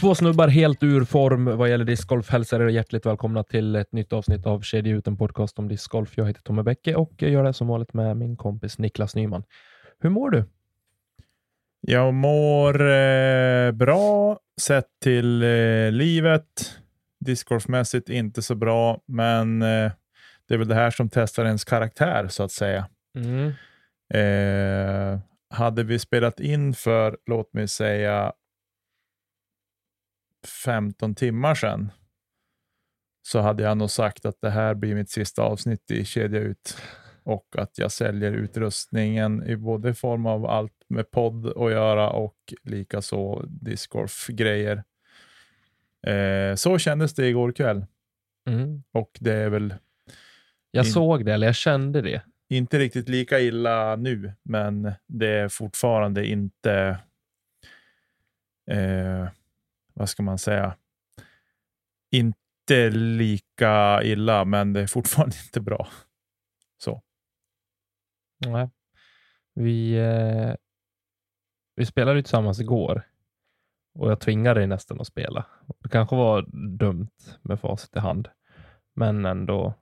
Två snubbar helt ur form vad gäller discgolf hälsar er hjärtligt välkomna till ett nytt avsnitt av Kedja ut, en podcast om discgolf. Jag heter Tommy Bäcke och jag gör det som vanligt med min kompis Niklas Nyman. Hur mår du? Jag mår eh, bra sett till eh, livet. Discgolfmässigt inte så bra, men eh, det är väl det här som testar ens karaktär så att säga. Mm. Eh, hade vi spelat in för, låt mig säga, 15 timmar sedan så hade jag nog sagt att det här blir mitt sista avsnitt i Kedja ut och att jag säljer utrustningen i både form av allt med podd att göra och likaså discgolf-grejer. Eh, så kändes det igår kväll Mm. och det är väl Jag In- såg det, eller jag kände det. inte riktigt lika illa nu, men det är fortfarande inte, eh, vad ska man säga, inte lika illa, men det är fortfarande inte bra. Så. Nej. Vi, eh, vi spelade ju tillsammans igår och jag tvingade dig nästan att spela. Det kanske var dumt med facit i hand, men ändå.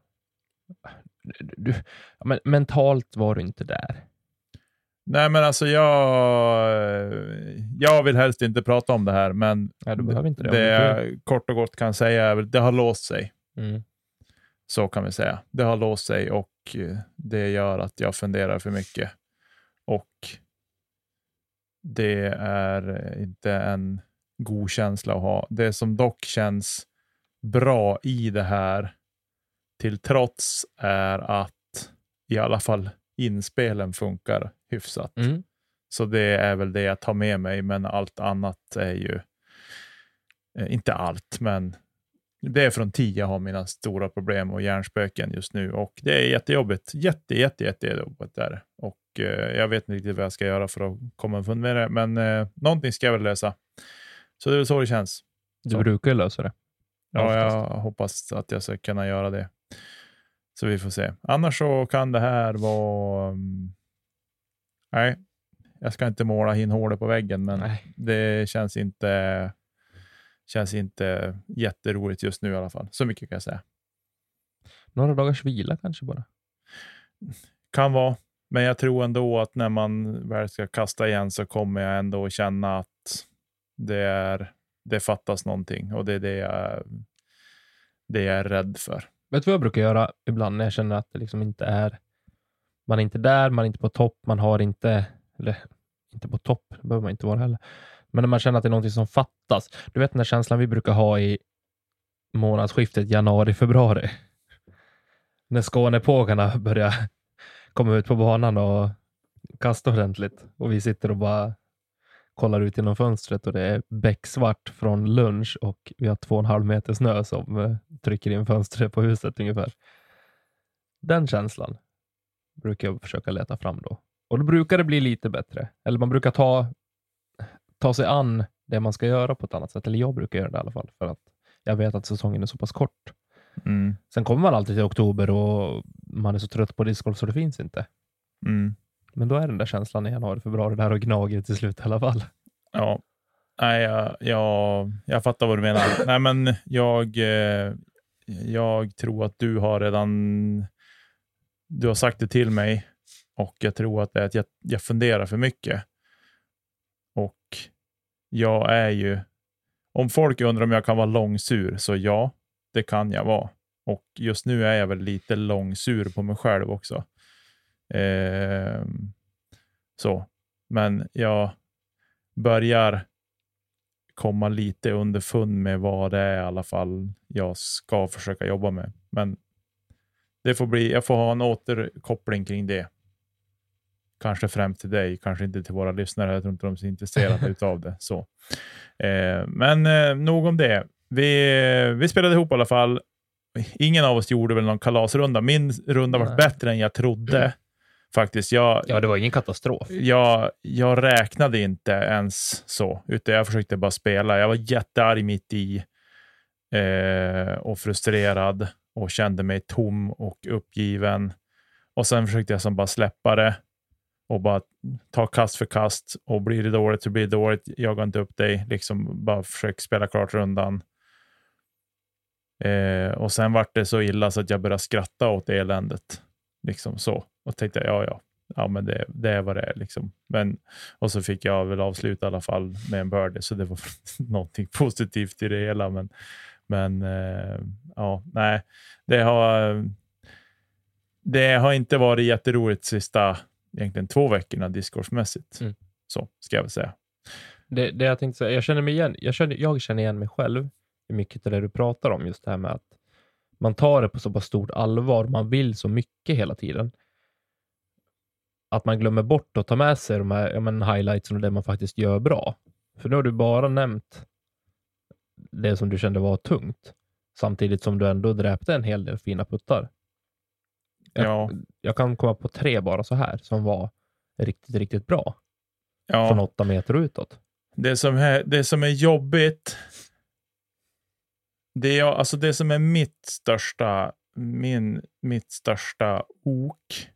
Du, men mentalt var du inte där. Nej, men alltså jag, jag vill helst inte prata om det här, men Nej, du behöver inte det. det jag kort och gott kan säga är väl det har låst sig. Mm. Så kan vi säga. Det har låst sig och eh, det gör att jag funderar för mycket. Och det är eh, inte en god känsla att ha. Det som dock känns bra i det här till trots är att i alla fall inspelen funkar hyfsat. Mm. Så det är väl det jag tar med mig, men allt annat är ju eh, inte allt, men det är från 10 jag har mina stora problem och hjärnspöken just nu och det är jättejobbigt. Jätte, jätte, jättejobbigt där. Och eh, jag vet inte riktigt vad jag ska göra för att komma underfund med det, men eh, någonting ska jag väl lösa. Så det är väl så det känns. Du Så. brukar lösa det. Ja, jag Oftast. hoppas att jag ska kunna göra det. Så vi får se. Annars så kan det här vara... mm, nej, jag ska inte måla in hålet på väggen, men Nej. det känns inte, känns inte jätteroligt just nu i alla fall. Så mycket kan jag säga. Några dagars vila kanske bara. Kan vara, men jag tror ändå att när man väl ska kasta igen så kommer jag ändå känna att det, är, det fattas någonting och det är det jag, det jag är rädd för. Vet du vad jag brukar göra ibland när jag känner att det liksom inte är... Man är inte där, man är inte på topp, man har inte... Eller inte på topp, det behöver man inte vara heller. Men när man känner att det är någonting som fattas. Du vet den där känslan vi brukar ha i månadsskiftet januari-februari. När Skånepågarna börjar komma ut på banan och kasta ordentligt. Och vi sitter och bara kollar ut genom fönstret och det är becksvart från lunch och vi har två och en halv meter snö som eh, trycker in fönstret på huset ungefär. Den känslan brukar jag försöka leta fram då. Och då brukar det bli lite bättre. Eller man brukar ta, ta sig an det man ska göra på ett annat sätt. Eller jag brukar göra det i alla fall. För att jag vet att säsongen är så pass kort. Mm. Sen kommer man alltid till oktober och man är så trött på discgolf så det finns inte. Mm. Men då är den där känslan i januari, februari där och gnager till slut i alla fall. Ja, nej, jag, jag, jag fattar vad du menar. nej, men jag, eh, jag tror att du har redan du har sagt det till mig och jag tror att det är att jag, jag funderar för mycket. Och jag är ju, om folk undrar om jag kan vara långsur, så ja, det kan jag vara. Och just nu är jag väl lite långsur på mig själv också. Eh, så. Men jag börjar komma lite underfund med vad det är i alla fall jag ska försöka jobba med. Men det får bli, jag får ha en återkoppling kring det. Kanske främst till dig, kanske inte till våra lyssnare. Jag tror inte de är så intresserade av det. Så. Eh, men eh, nog om det. Vi, vi spelade ihop i alla fall. Ingen av oss gjorde väl någon kalasrunda. Min runda var bättre än jag trodde. Faktiskt. Jag, Ja, det var ingen katastrof. jag, jag räknade inte ens så, utan jag försökte bara spela. Jag var jättearg mitt i eh, och frustrerad och kände mig tom och uppgiven. Och sen försökte jag som bara släppa det och bara ta kast för kast. Och blir det dåligt så blir det dåligt. Jaga inte upp dig. Liksom bara försök spela klart rundan. Eh, och sen vart det så illa så att jag började skratta åt eländet. Liksom så. Och tänkte, ja, ja, ja, men det, det är vad det är. Liksom. Men, och så fick jag väl avsluta i alla fall med en birdie, så det var någonting positivt i det hela. Men, men eh, ja, nej, det har, det har inte varit jätteroligt sista egentligen två veckorna discgolfmässigt. Mm. Så ska jag väl säga. Det, det jag tänkte säga, jag känner mig igen, jag känner, jag känner igen mig själv i mycket av det du pratar om, just det här med att man tar det på så pass stort allvar, man vill så mycket hela tiden. Att man glömmer bort att ta med sig de här ja, men highlights och det man faktiskt gör bra. För nu har du bara nämnt det som du kände var tungt, samtidigt som du ändå dräpte en hel del fina puttar. Jag, Ja. jag kan komma på tre bara så här, som var riktigt, riktigt bra Ja. från åtta meter utåt. Det som är, det som är jobbigt, det, är, alltså det som är mitt största, min, mitt största ok,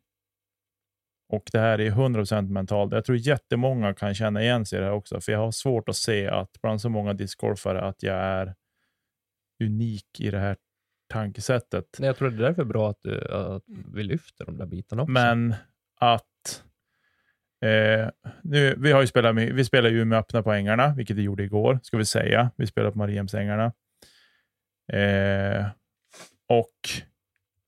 och det här är 100% mentalt. Jag tror jättemånga kan känna igen sig i det här också, för jag har svårt att se att bland så många discgolfare att jag är unik i det här tankesättet. Nej, jag tror det är därför bra att, du, att vi lyfter de där bitarna också. Men att eh, nu, vi har ju spelat vi spelar ju med öppna på ängarna, vilket vi gjorde igår, ska vi säga. Vi spelar på Mariehemsängarna. Eh, och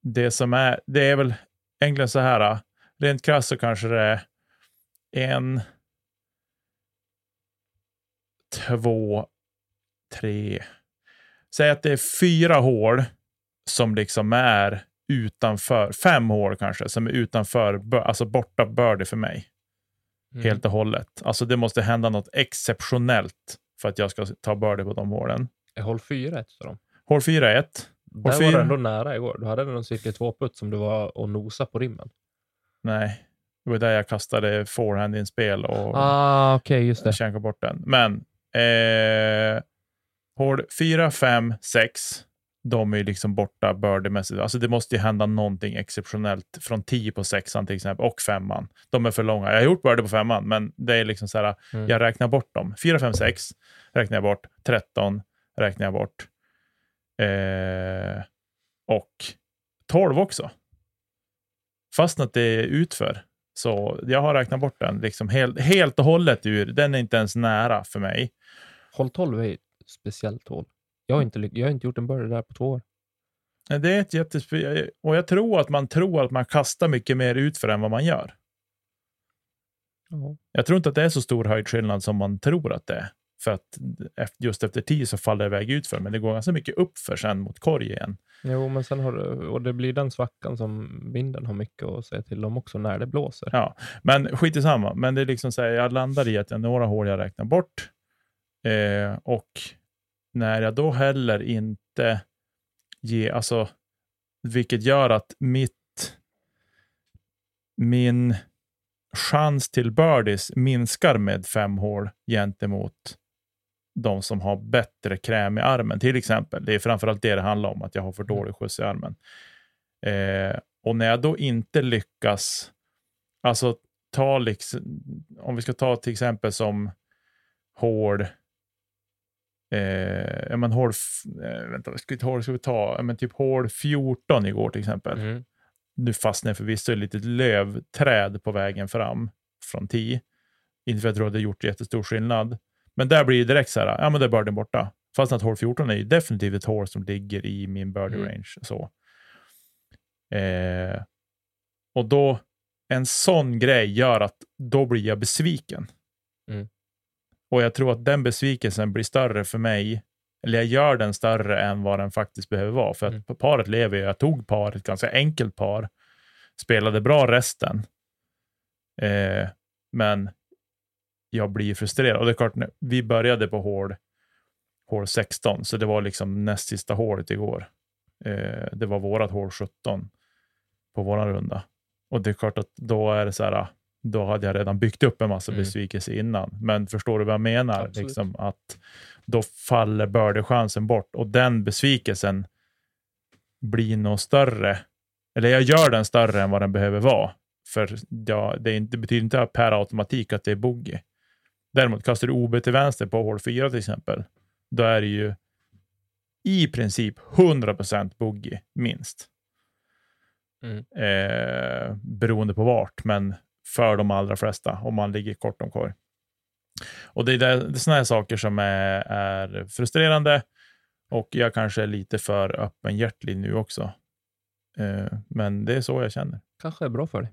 det som är, det är väl egentligen så här, rent krasst så kanske det är en, två, tre, säg att det är fyra hål som liksom är utanför, fem hål kanske, som är utanför, alltså borta birdie för mig. Mm. Helt och hållet. Alltså det måste hända något exceptionellt för att jag ska ta birdie på de hålen. Jag håll fyra ett av dem. Hål 4 1. Där var fyra. du ändå nära igår. Du hade någon cirkel två-putt som du var och nosa på rimmen. Nej, det var där jag kastade forehand-inspel och Ah, okej, just det. känkade bort den. Men eh, hål 4, 5, 6, de är ju liksom borta birdiemässigt. Alltså det måste ju hända någonting exceptionellt från 10 på sexan till exempel och femman. De är för långa. Jag har gjort birdie på femman, men det är liksom så här, Mm. jag räknar bort dem. 4, 5, 6 räknar jag bort. 13 räknar jag bort. Eh, och 12 också. Fast att det är utför. Så jag har räknat bort den liksom helt, helt och hållet ur. Den är inte ens nära för mig. Håll 12 är ett speciellt hål. Jag har inte, jag har inte gjort en birdie där på två år. Det är ett jättespe... Och jag tror att man tror att man kastar mycket mer utför än vad man gör. Ja. Jag tror inte att det är så stor höjdskillnad som man tror att det är. För att just efter 10 så faller det iväg utför, men det går ganska mycket uppför sen mot korg igen. Jo, men sen har du, och det blir den svackan som vinden har mycket att säga till om också när det blåser. Ja, men skit i samma. Men det är liksom så här, jag landar i att jag några hål jag räknar bort. Eh, och när jag då heller inte ger, alltså, vilket gör att mitt, min chans till birdies minskar med fem hål gentemot de som har bättre kräm i armen, till exempel. Det är framförallt det det handlar om, att jag har för dålig skjuts i armen. Eh, och när jag då inte lyckas, alltså ta liksom, om vi ska ta till exempel som hål, eh, ja men hål, f- eh, vänta, ska vi, hål ska vi ta, ja, men typ hål 14 igår till exempel. Mm. Nu fastnade jag förvisso i ett litet lövträd på vägen fram från 10. Inte för att jag tror att det gjort jättestor skillnad. Men där blir det direkt så här, ja men det är birdien borta. Fast att hål 14 är ju definitivt ett hål som ligger i min birdie Mm. range. Så. Eh, och då en sån grej gör att då blir jag besviken. Mm. Och jag tror att den besvikelsen blir större för mig, eller jag gör den större än vad den faktiskt behöver vara. För att Mm. paret lever. Jag tog par, ett ganska enkelt par, spelade bra resten. Eh, men jag blir frustrerad. Och det är klart, vi började på hål, hål 16, så det var liksom näst sista hålet igår. Eh, det var vårat hål 17 på våran runda. Och det är klart att då är det så här, då hade jag redan byggt upp en massa Mm. besvikelse innan. Men förstår du vad jag menar? Liksom att då faller birdie-chansen bort och den besvikelsen blir nog större. Eller jag gör den större än vad den behöver vara. För ja, det, inte, det betyder inte per automatik att det är bogey. Däremot kastar du OB till vänster på hål 4 till exempel, då är det ju i princip 100% bogey, minst. Mm. Eh, beroende på vart, men för de allra flesta, om man ligger kort om korg. Och det är, där, det är såna här saker som är, är frustrerande och jag kanske är lite för öppenhjärtig nu också. Eh, men det är så jag känner. Kanske är bra för dig.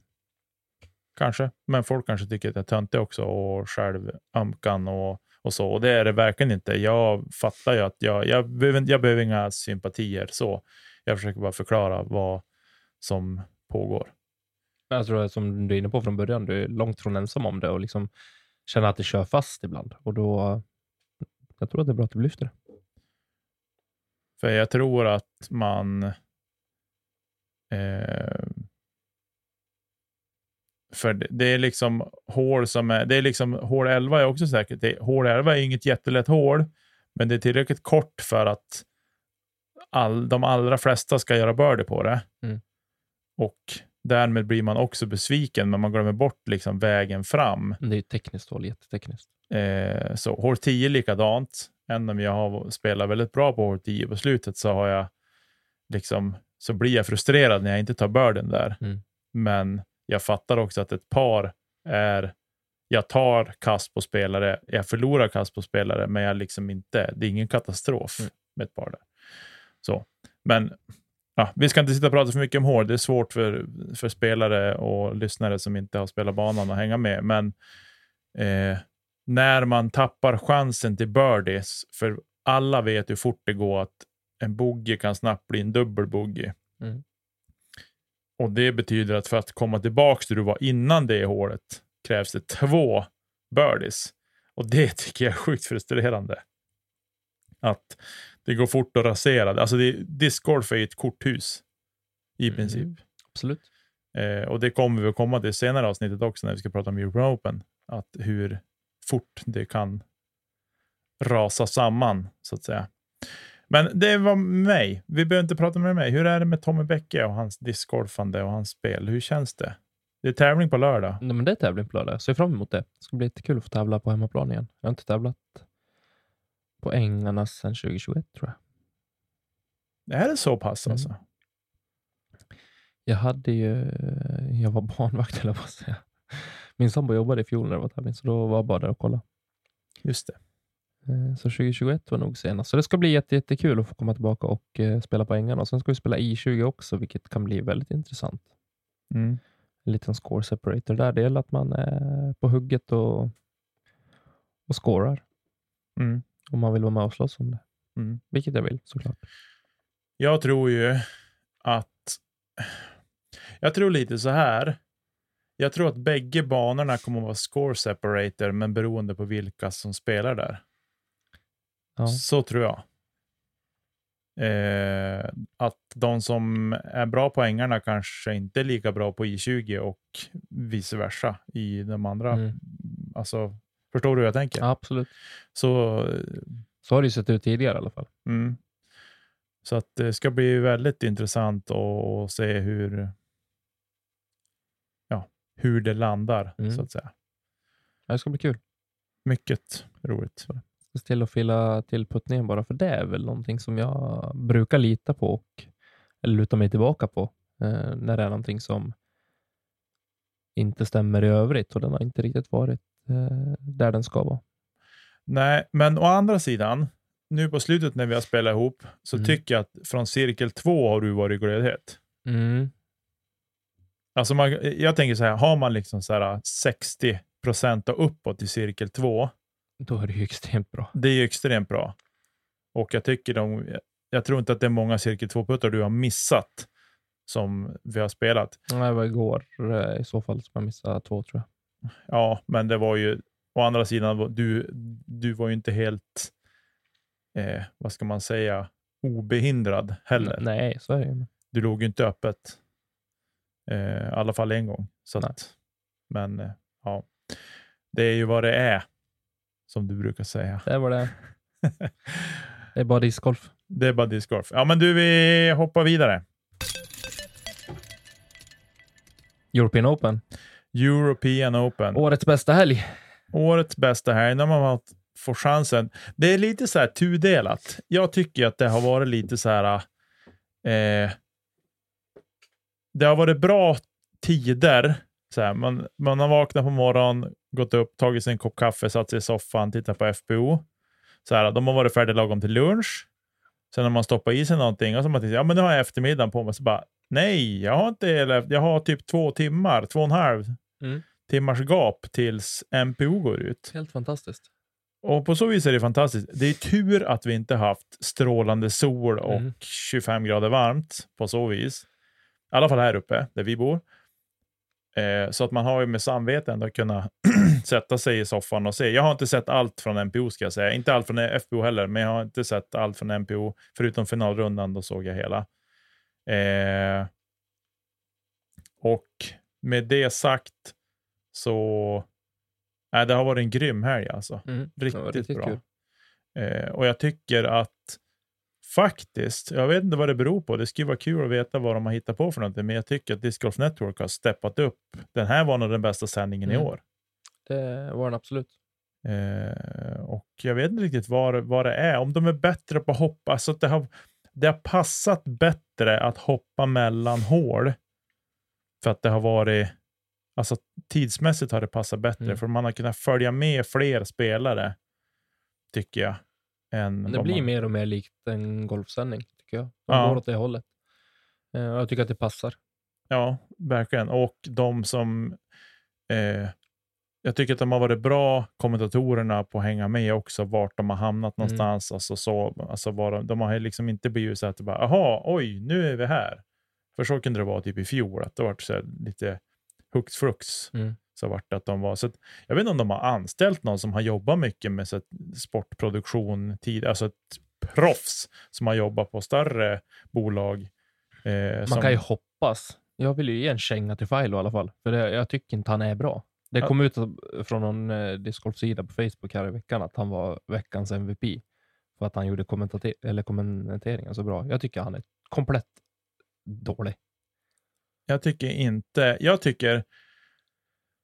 Kanske, men folk kanske tycker att jag är töntig också och självömkan och, och så. Och det är det verkligen inte. Jag fattar ju att jag, jag, behöver, jag behöver inga sympatier så. Jag försöker bara förklara vad som pågår. Jag tror att som du är inne på från början, du är långt från ensam om det och liksom känner att det kör fast ibland. Och då, jag tror att det är bra att du lyfter det. För jag tror att man... Eh, för det, är liksom hål som är... Det är liksom, hål 11 är också säkert. Det, hål 11 är inget jättelätt hål, men det är tillräckligt kort för att all, de allra flesta ska göra birdie på det. Mm. Och därmed blir man också besviken, men man glömmer bort liksom vägen fram. Det är tekniskt hål, jättetekniskt. Eh, så hål 10 likadant. Även om jag har spelat väldigt bra på hål 10 på slutet så har jag liksom så blir jag frustrerad när jag inte tar börden där. Mm. Men jag fattar också att ett par är jag tar kast på spelare, jag förlorar kast på spelare, men jag liksom inte, det är ingen katastrof Mm. med ett par där. Så. Men ja, vi ska inte sitta och prata för mycket om hål. Det är svårt för, för spelare och lyssnare som inte har spelat banan att hänga med. Men eh, när man tappar chansen till birdies, för alla vet hur fort det går att en bogey kan snabbt bli en dubbel bogey. Mm. Och det betyder att för att komma tillbaka där du var innan det hålet krävs det två birdies. Och det tycker jag är sjukt frustrerande. Att det går fort att rasera. Alltså det, discgolf är ett korthus i Mm. princip. Absolut. Eh, och det kommer vi att komma till senare avsnittet också när vi ska prata om European Open. Att hur fort det kan rasa samman så att säga. Men det var mig. Vi behöver inte prata med mig. Hur är det med Tommy Bäcke och hans discgolfande och hans spel? Hur känns det? Det är tävling på lördag. Nej, men det är tävling på lördag. Jag ser fram emot det. Det ska bli jättekul att få tävla på hemmaplan igen. Jag har inte tävlat på ängarna sedan 2021 tror jag. Det här är så pass Mm. alltså? Jag hade ju, jag var barnvakt eller vad säga. Min sambo jobbade i fjol när det var tävling, så då var jag bara där och kollade. Just det. Eh, Så 2021 var nog senast. Så det ska bli jätte, jättekul att få komma tillbaka och eh, spela på ängarna. Och sen ska vi spela I20 också, vilket kan bli väldigt intressant. Mm. En liten score separator där. Det gäller att man är på hugget och, och scorar. Mm. Om man vill vara med och slåss om det. Mm. Vilket jag vill såklart. Jag tror ju att... Jag tror lite så här. Jag tror att bägge banorna kommer att vara score separator, men beroende på vilka som spelar där. Ja. Så tror jag. Eh, att de som är bra på ängarna kanske inte är lika bra på I20 och vice versa i de andra. Mm. Alltså, förstår du hur jag tänker? Ja, absolut. Så Så har det ju sett ut tidigare i alla fall. Mm. Så att det ska bli väldigt intressant att se hur, ja, hur det landar, Mm. så att säga. Det ska bli kul. Mycket roligt. Se till att fylla till puttningen bara, för det är väl någonting som jag brukar lita på och eller luta mig tillbaka på eh, när det är någonting som inte stämmer i övrigt och den har inte riktigt varit eh, där den ska vara. Nej, men å andra sidan, nu på slutet när vi har spelat ihop, så Mm. tycker jag att från cirkel två har du varit glödhet. Mm. Alltså man, jag tänker så här, har man liksom så här 60 procent och uppåt i cirkel 2, Då är det ju extremt bra. det är ju extremt bra. Och jag tycker de, jag tror inte att det är många cirkel 2-puttar du har missat som vi har spelat. Nej, Det var igår eh, i så fall som jag missade två tror jag. Ja, men det var ju å andra sidan, du, du var ju inte helt, eh, vad ska man säga, obehindrad heller. Nej, så är det ju. Du låg ju inte öppet. Eh, I alla fall en gång. Så att, men eh, ja, det är ju vad det är, som du brukar säga. Det var det. Det är bara discgolf. Det är bara discgolf. Ja, men du, vi hoppar vidare. European Open. European Open. Årets bästa helg. Årets bästa här, när man får chansen. Det är lite så här tudelat. Jag tycker att det har varit lite så här. Eh, det har varit bra tider. Så här, man, man har vaknat på morgonen, gått upp, tagit sig en kopp kaffe, satt sig i soffan, tittat på FBO. Så här, de har varit färdiga lagom till lunch. Sen har man stoppat i sig någonting och så har man tänkt, ja men nu har jag eftermiddagen på mig. Så bara, nej, jag har inte, eller, jag har typ två timmar, två och en halv Mm. timmars gap tills MPO går ut. Helt fantastiskt. Och på så vis är det fantastiskt. Det är tur att vi inte haft strålande sol och Mm. 25 grader varmt på så vis. I alla fall här uppe där vi bor. Eh, så att man har ju med samvete ändå kunnat sätta sig i soffan och se. Jag har inte sett allt från MPO ska jag säga. Inte allt från FPO heller, men jag har inte sett allt från MPO. Förutom finalrundan, då såg jag hela. Eh, och med det sagt så Nej, det har varit en grym helg alltså. Mm. Riktigt, riktigt bra. Eh, och jag tycker att faktiskt, jag vet inte vad det beror på, det skulle vara kul att veta vad de har hittat på för någonting, men jag tycker att Disc Golf Network har steppat upp. Den här var nog den bästa sändningen Mm. i år. Det var den absolut. Eh, och jag vet inte riktigt vad, vad det är, om de är bättre på att hoppa, alltså att det har, det har passat bättre att hoppa mellan hål. För att det har varit, alltså tidsmässigt har det passat bättre, Mm. för man har kunnat följa med fler spelare, tycker jag. Än Det blir man, mer och mer likt en golfsändning, tycker jag. De Ja. går åt det hållet. Eh, Jag tycker att det passar. Ja, verkligen. Och de som... Eh, jag tycker att de har varit bra, kommentatorerna, på att hänga med också, vart de har hamnat Mm. någonstans. Alltså så, alltså var de, de har liksom inte blivit så att det bara, aha, oj, nu är vi här. För så kunde det vara typ i fjol, att det var så lite hux flux. Mm. Så vart att de var. Så att, jag vet inte om de har anställt någon som har jobbat mycket med så att, sportproduktion, tid, alltså ett proffs som har jobbat på större bolag. Eh, Man som, kan ju hoppas. Jag vill ju ge en känga till Filo i alla fall, för det, jag tycker inte han är bra. Det Ja. kom ut från någon eh, discgolf-sida på Facebook här i veckan att han var veckans MVP för att han gjorde eller kommenteringen så bra. Jag tycker han är komplett dålig. Jag tycker inte, jag tycker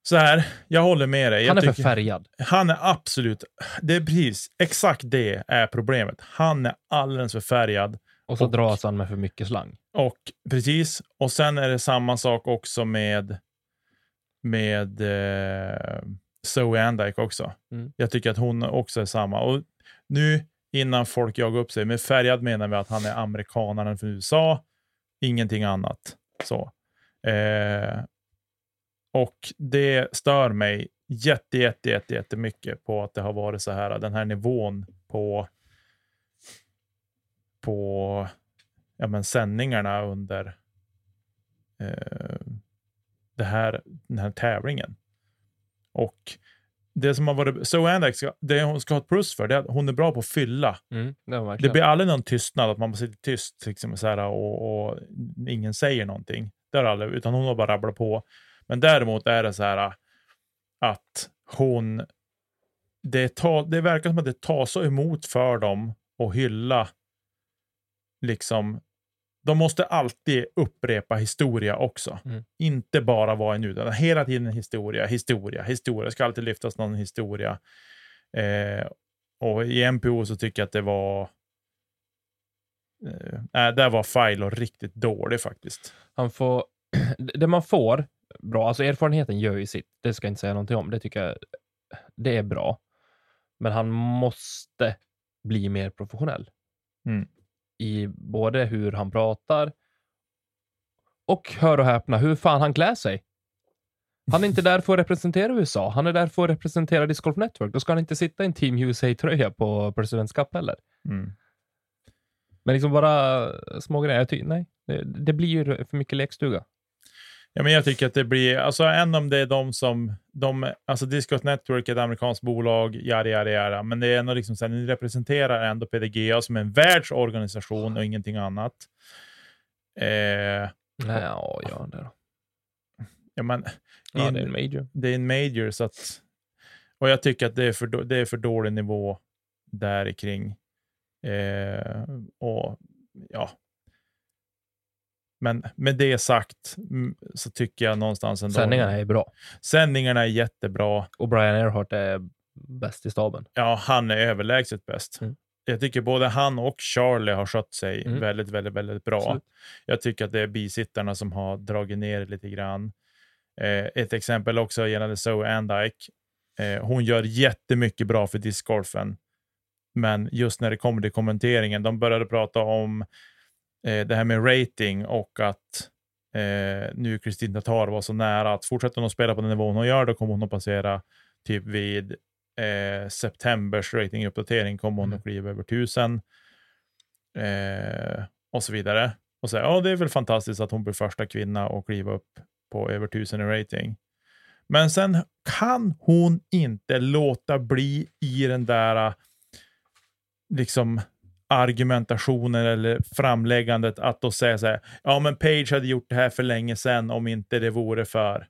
så här, jag håller med dig. Han är för tycker, färgad. han är absolut, det är precis, exakt det är problemet. Han är alldeles för färgad. Och så Och- dras han med för mycket slang. Och precis, och sen är det samma sak också med med eh, Zoe Andike också. Mm. Jag tycker att hon också är samma. Och nu innan folk jagar upp sig, med färgad menar vi att han är amerikanaren från USA, ingenting annat. Så. Eh, och det stör mig jätte, jätte, jätte, jättemycket på att det har varit så här, den här nivån på på ja, men sändningarna under eh, det här, den här tävlingen. Och det som har varit, so Andike, ska, det hon ska ha ett plus för, det är att hon är bra på att fylla. Mm, det Det blir aldrig någon tystnad, att man sitter tyst liksom, så här, och, och ingen säger någonting. Det har aldrig, utan hon har bara rabblat på. Men däremot är det så här att hon, det, tar, det verkar som att det tar så emot för dem att hylla, liksom, de måste alltid upprepa historia också. Mm. Inte bara vara en utan hela tiden historia, historia, historia. Det ska alltid lyftas någon historia. Eh, och i MPO så tycker jag att det var eh, där var Filo riktigt dålig faktiskt. Han får, det man får, bra, alltså erfarenheten gör ju sitt. Det ska jag inte säga någonting om. Det tycker jag, det är bra. Men han måste bli mer professionell. Mm. I både hur han pratar Och hör och häpna, hur fan han klär sig. Han är inte där för att representera USA. Han är där för att representera Disc Golf Network. Då ska han inte sitta i en Team USA-tröja på Presidents Cup heller. Mm. Men liksom bara små grejer. Nej, det, det blir ju för mycket lekstuga. Ja, men jag tycker att det blir, alltså än om det är de som, de, alltså Discos Network är ett amerikanskt bolag, jada, jada, jada, men det är ändå liksom så här, ni representerar ändå PDGA som en världsorganisation och ingenting annat. Eh, Nej, ja, ja det då. ja, men, Ja, in- det är en major. det är en major, så att, och jag tycker att det är för, det är för dålig nivå där kring. Eh, och ja. Men med det sagt mm, så tycker jag någonstans ändå. Sändningarna är bra. Sändningarna är jättebra. Och Brian Earhart är bäst i staben. Ja, han är överlägset bäst. Mm. Jag tycker både han och Charlie har skött sig Mm. väldigt, väldigt, väldigt bra. Absolut. Jag tycker att det är bisittarna som har dragit ner lite grann. Eh, ett exempel också gällande Zoe Andike. Eh, hon gör jättemycket bra för discgolfen. Men just när det kommer till kommenteringen, de började prata om eh, det här med rating och att eh, nu Kristin Tatar var så nära att fortsätter hon spela på den nivån hon gör, då kommer hon att passera typ vid eh, septembers ratinguppdatering kommer hon Mm. att kliva över 1000 eh, och så vidare. Och säga, ja det är väl fantastiskt att hon blir första kvinna att kliva upp på över 1000 i rating. Men sen kan hon inte låta bli i den där liksom argumentationen eller framläggandet att då säga så här, ja men Page hade gjort det här för länge sedan om inte det vore för.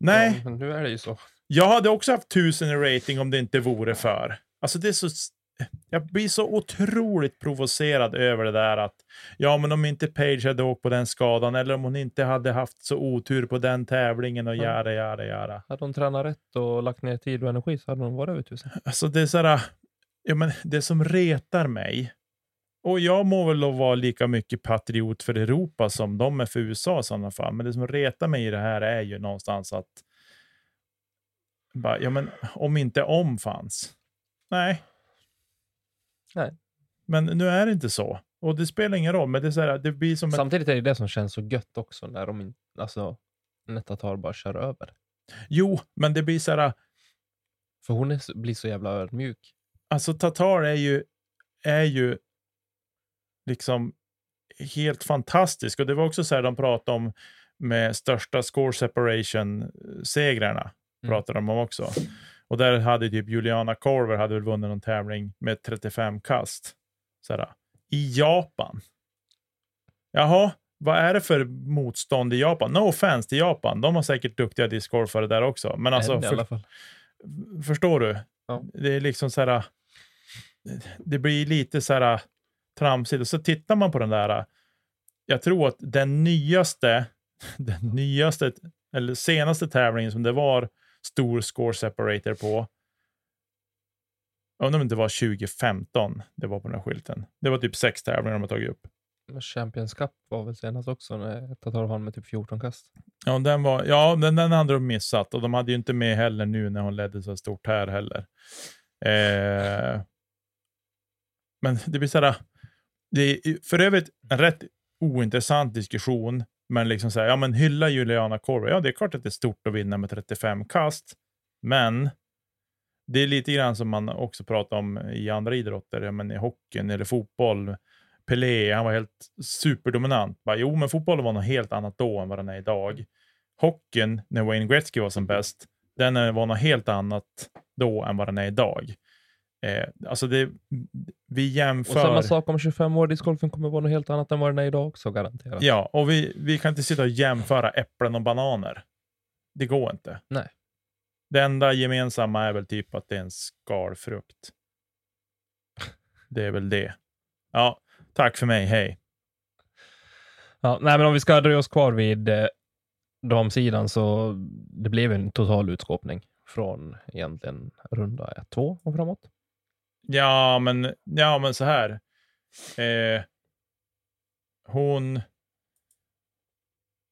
Nej, Ja, nu är det ju så. jag hade också haft tusen i rating om det inte vore för. Alltså det är så, jag blir så otroligt provocerad över det där att ja, men om inte Page hade åkt på den skadan eller om hon inte hade haft så otur på den tävlingen och jada, jada, jada. Hade hon tränat rätt och lagt ner tid och energi så hade hon varit över tusen. Alltså det är sådär, ja men det som retar mig och jag må väl då vara lika mycket patriot för Europa som de är för USA i sådana fall. Men det som retar mig i det här är ju någonstans att bara, ja, men om inte om fanns. Nej. Nej. Men nu är det inte så. Och det spelar ingen roll, men det, är så här, det blir som ett, Samtidigt är det det som känns så gött också när de alltså, Netatar bara kör över. Jo, men det blir så här, För hon är, blir så jävla ödmjuk. Alltså Tatar är ju, är ju liksom helt fantastisk. Och det var också så här de pratade om med största score separation-segrarna. Mm. Pratade de om också. Och där hade typ Juliana Korver hade väl vunnit någon tävling med 35 kast. Så här, I Japan. Jaha, vad är det för motstånd i Japan? No offense till Japan. De har säkert duktiga discgolfare där också. Men alltså, för, förstår du? Ja. Det är liksom så här. Det blir lite så här tramsigt. Och så tittar man på den där. Jag tror att den nyaste, den nyaste eller senaste tävlingen som det var stor score separator på. Jag undrar om det var 2015 det var på den här skylten. Det var typ sex tävlingar de har tagit upp. Champions Cup var väl senast också när Tatar vann med typ 14 kast. Ja, den, var, ja den, den hade de missat och de hade ju inte med heller nu när hon ledde så stort här heller. Eh, men det blir sådär, det är för övrigt en rätt ointressant diskussion, men liksom säga, ja men hylla Juliana Korva. Ja, det är klart att det är stort att vinna med 35 kast, men det är lite grann som man också pratar om i andra idrotter, ja, men i hockeyn eller fotboll. Pelé, han var helt superdominant. Bara, jo, men fotbollen var något helt annat då än vad den är idag. Hockeyn, när Wayne Gretzky var som bäst, den var något helt annat då än vad den är idag. Eh, alltså det, vi Och jämför... samma sak om 25 år. Discgolfen kommer vara något helt annat än vad den är idag också, garanterat. Ja, och vi, vi kan inte sitta och jämföra äpplen och bananer. Det går inte. Nej. Det enda gemensamma är väl typ att det är en skalfrukt. Det är väl det. Ja, tack för mig. Hej. Ja, nej, men om vi ska dröja oss kvar vid eh, damsidan så det blev en total utskåpning från egentligen runda ett, två och framåt. Ja, men, ja, men så här. Eh, hon...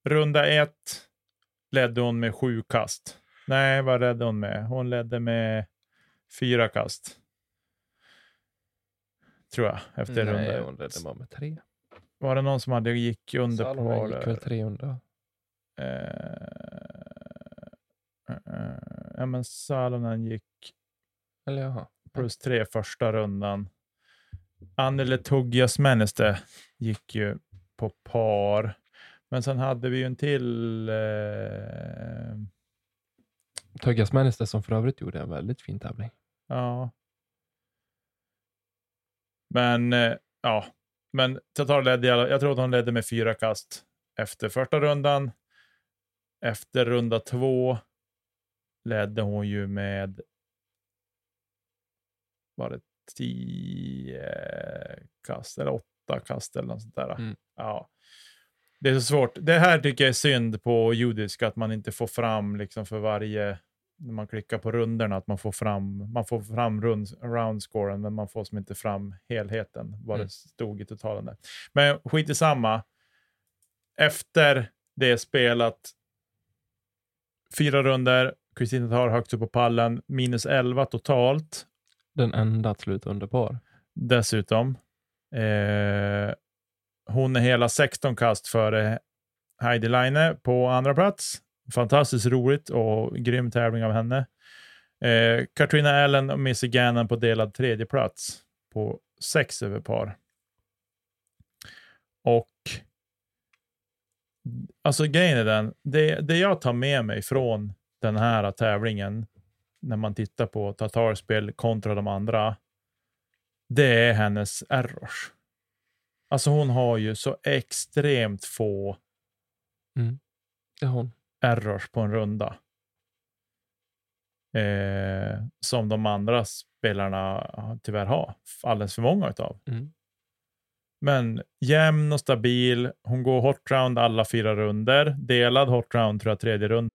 Runda ett ledde hon med sju kast. Nej, vad ledde hon med? Hon ledde med fyra kast. Tror jag, efter runda Nej, ett. hon ledde bara med tre. var det någon som hade gick under Salonen på gick väl tre under. Eh, eh, ja, men Salonen gick Eller jaha. Plus tre första rundan. Anneli Tuggias Männeste gick ju på par. Men sen hade vi ju en till. Eh, Tuggas Männiste som för övrigt gjorde en väldigt fin tävling. ja. Men eh, ja, men Tatar ledde, jag tror att hon ledde med fyra kast efter första rundan. Efter runda två ledde hon ju med var det tio kast eller åtta kast eller något sånt där. Mm. Ja. Det är så svårt. Det här tycker jag är synd på judiska, att man inte får fram liksom för varje, när man klickar på rundorna, att man får fram, man får fram rund, roundscoren, men man får som inte fram helheten, vad Mm. det stod i totalen. Där. Men skit i samma. Efter det spelat fyra runder, Kristina tar högst upp på pallen, minus 11 totalt den enda att sluta under par. dessutom. Eh, hon är hela 16 kast före Heidi Leine på andra plats. Fantastiskt roligt och grym tävling av henne. Eh, Katrina Allen och Missy Gannon på delad tredje plats på sex över par. Och alltså grejen är den, det, det jag tar med mig från den här tävlingen när man tittar på Tatarspel kontra de andra, det är hennes errors. Alltså hon har ju så extremt få Det är hon. errors på en runda. Eh, som de andra spelarna tyvärr har alldeles för många utav. Mm. Men jämn och stabil. Hon går hot round alla fyra runder. Delad hot round tror jag tredje runda.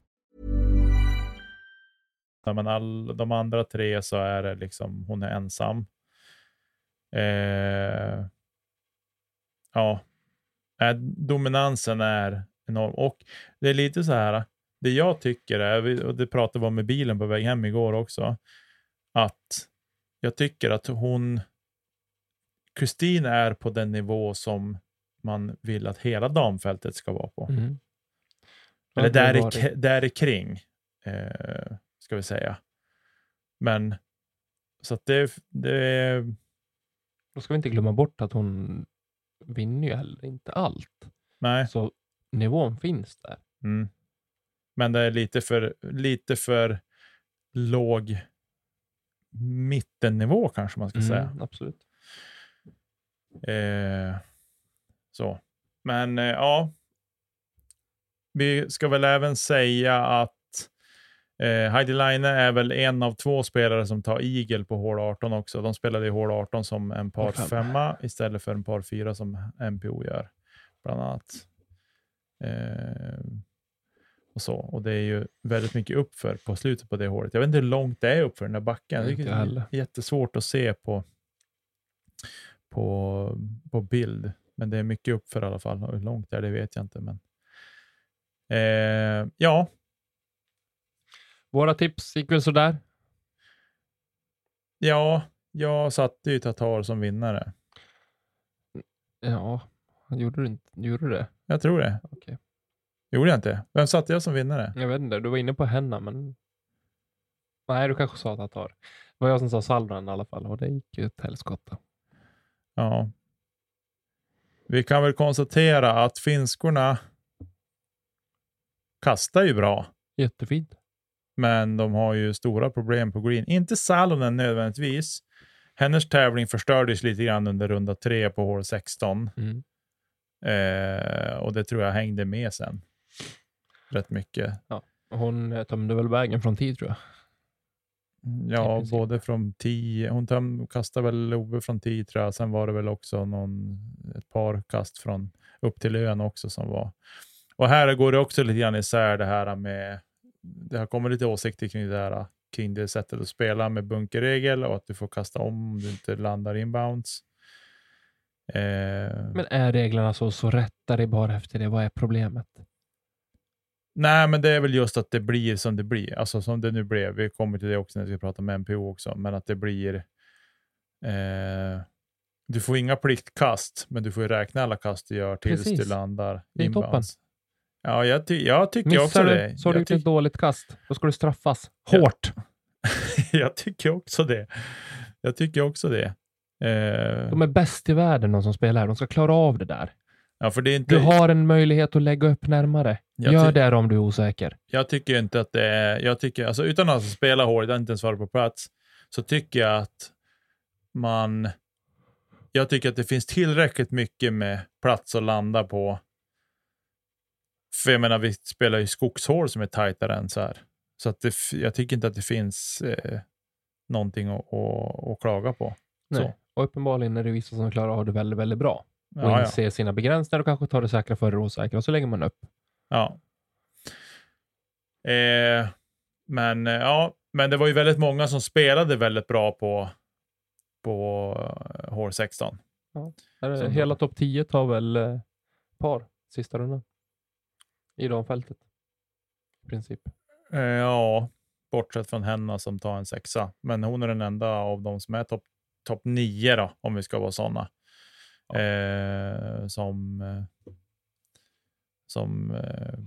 Men all, de andra tre så är det liksom, hon är ensam. Eh, ja, eh, dominansen är enorm. Och det är lite så här, det jag tycker är, och det pratade vi om med bilen på väg hem igår också, att jag tycker att hon, Kristin är på den nivå som man vill att hela damfältet ska vara på. Mm. Eller där, i, där i kring, eh, ska vi säga. Men, så att det, det Då ska vi inte glömma bort att hon vinner ju heller inte allt. nej. Så nivån finns där. Mm. Men det är lite för, lite för låg mittennivå kanske man ska säga. Mm, absolut. Eh, så. Men eh, ja, vi ska väl även säga att eh, Heidi Line är väl en av två spelare som tar igel på hål 18 också. De spelade i hål 18 som en par Par fem. femma istället för en par fyra som MPO gör, bland annat. Eh, och så. Och det är ju väldigt mycket uppför på slutet på det hålet. Jag vet inte hur långt det är uppför den där backen. Det är jättesvårt att se på, på, på bild. Men det är mycket uppför i alla fall. Hur långt det är, det vet jag inte. Men, eh, ja, Våra tips gick väl sådär. ja, jag satte ju Tatar som vinnare. Ja, gjorde du, inte, gjorde du det? Jag tror det. Okej. Gjorde jag inte? Vem satte jag som vinnare? Jag vet inte, du var inne på henne, men... Nej, du kanske sa Tatar. Det var jag som sa Salvan i alla fall och det gick ju ett helskotta. Ja. Vi kan väl konstatera att finskorna kastar ju bra, Jättefint. Men de har ju stora problem på green. Inte Salonen nödvändigtvis. Hennes tävling förstördes lite grann under runda tre på hål 16. Mm. Eh, och det tror jag hängde med sen. Rätt mycket. Hon eh, tömde väl vägen från tid tror jag. Ja, både från 10. Hon töm, kastade väl Love från 10 tror jag. Sen var det väl också någon, ett par kast från upp till ön också som var. Och här går det också lite grann isär det här med, det har kommit lite åsikter kring det här kring det sättet att spela med bunkerregel och att du får kasta om om du inte landar inbounds. Eh, Men är reglerna så, så rätta dig bara efter det. Vad är problemet? Nej, men det är väl just att det blir som det blir. Alltså som det nu blev. Vi kommer till det också när vi ska prata med MPO också. Men att det blir... Eh, du får inga pliktkast, men du får räkna alla kast du gör tills Precis. du landar Det är toppen. Ja, jag, ty jag tycker också Missar det. du så har du gjort ett dåligt kast. Då ska du straffas. Hårt. jag tycker också det. Jag tycker också det. Eh, De är bäst i världen de som spelar. De ska klara av det där. ja, för det är inte, Du har en möjlighet att lägga upp närmare. Jag Gör det om du är osäker. jag tycker inte att det är, jag tycker, alltså utan att spela hårt, inte ens vara på plats, så tycker jag att man, jag tycker att det finns tillräckligt mycket med plats att landa på. För jag menar, vi spelar ju skogshål som är tajtare än så här. Så att det, jag tycker inte att det finns eh, någonting att, att, att klaga på. Nej. Så. Och uppenbarligen är det vissa som klarar av det väldigt, väldigt bra. Och Ja, ja. inser sina begränsningar och kanske tar det säkra före det osäkra. Och så lägger man upp. Ja. Eh, men, eh, ja, men det var ju väldigt många som spelade väldigt bra på, på eh, hål 16. Här är Som Hela topp 10 tar väl eh, par sista rundan. I damfältet. I princip. Eh, ja, bortsett från henne som tar en sexa. Men hon är den enda av de som är topp top 9 då, om vi ska vara sådana. Eh, som eh, som eh,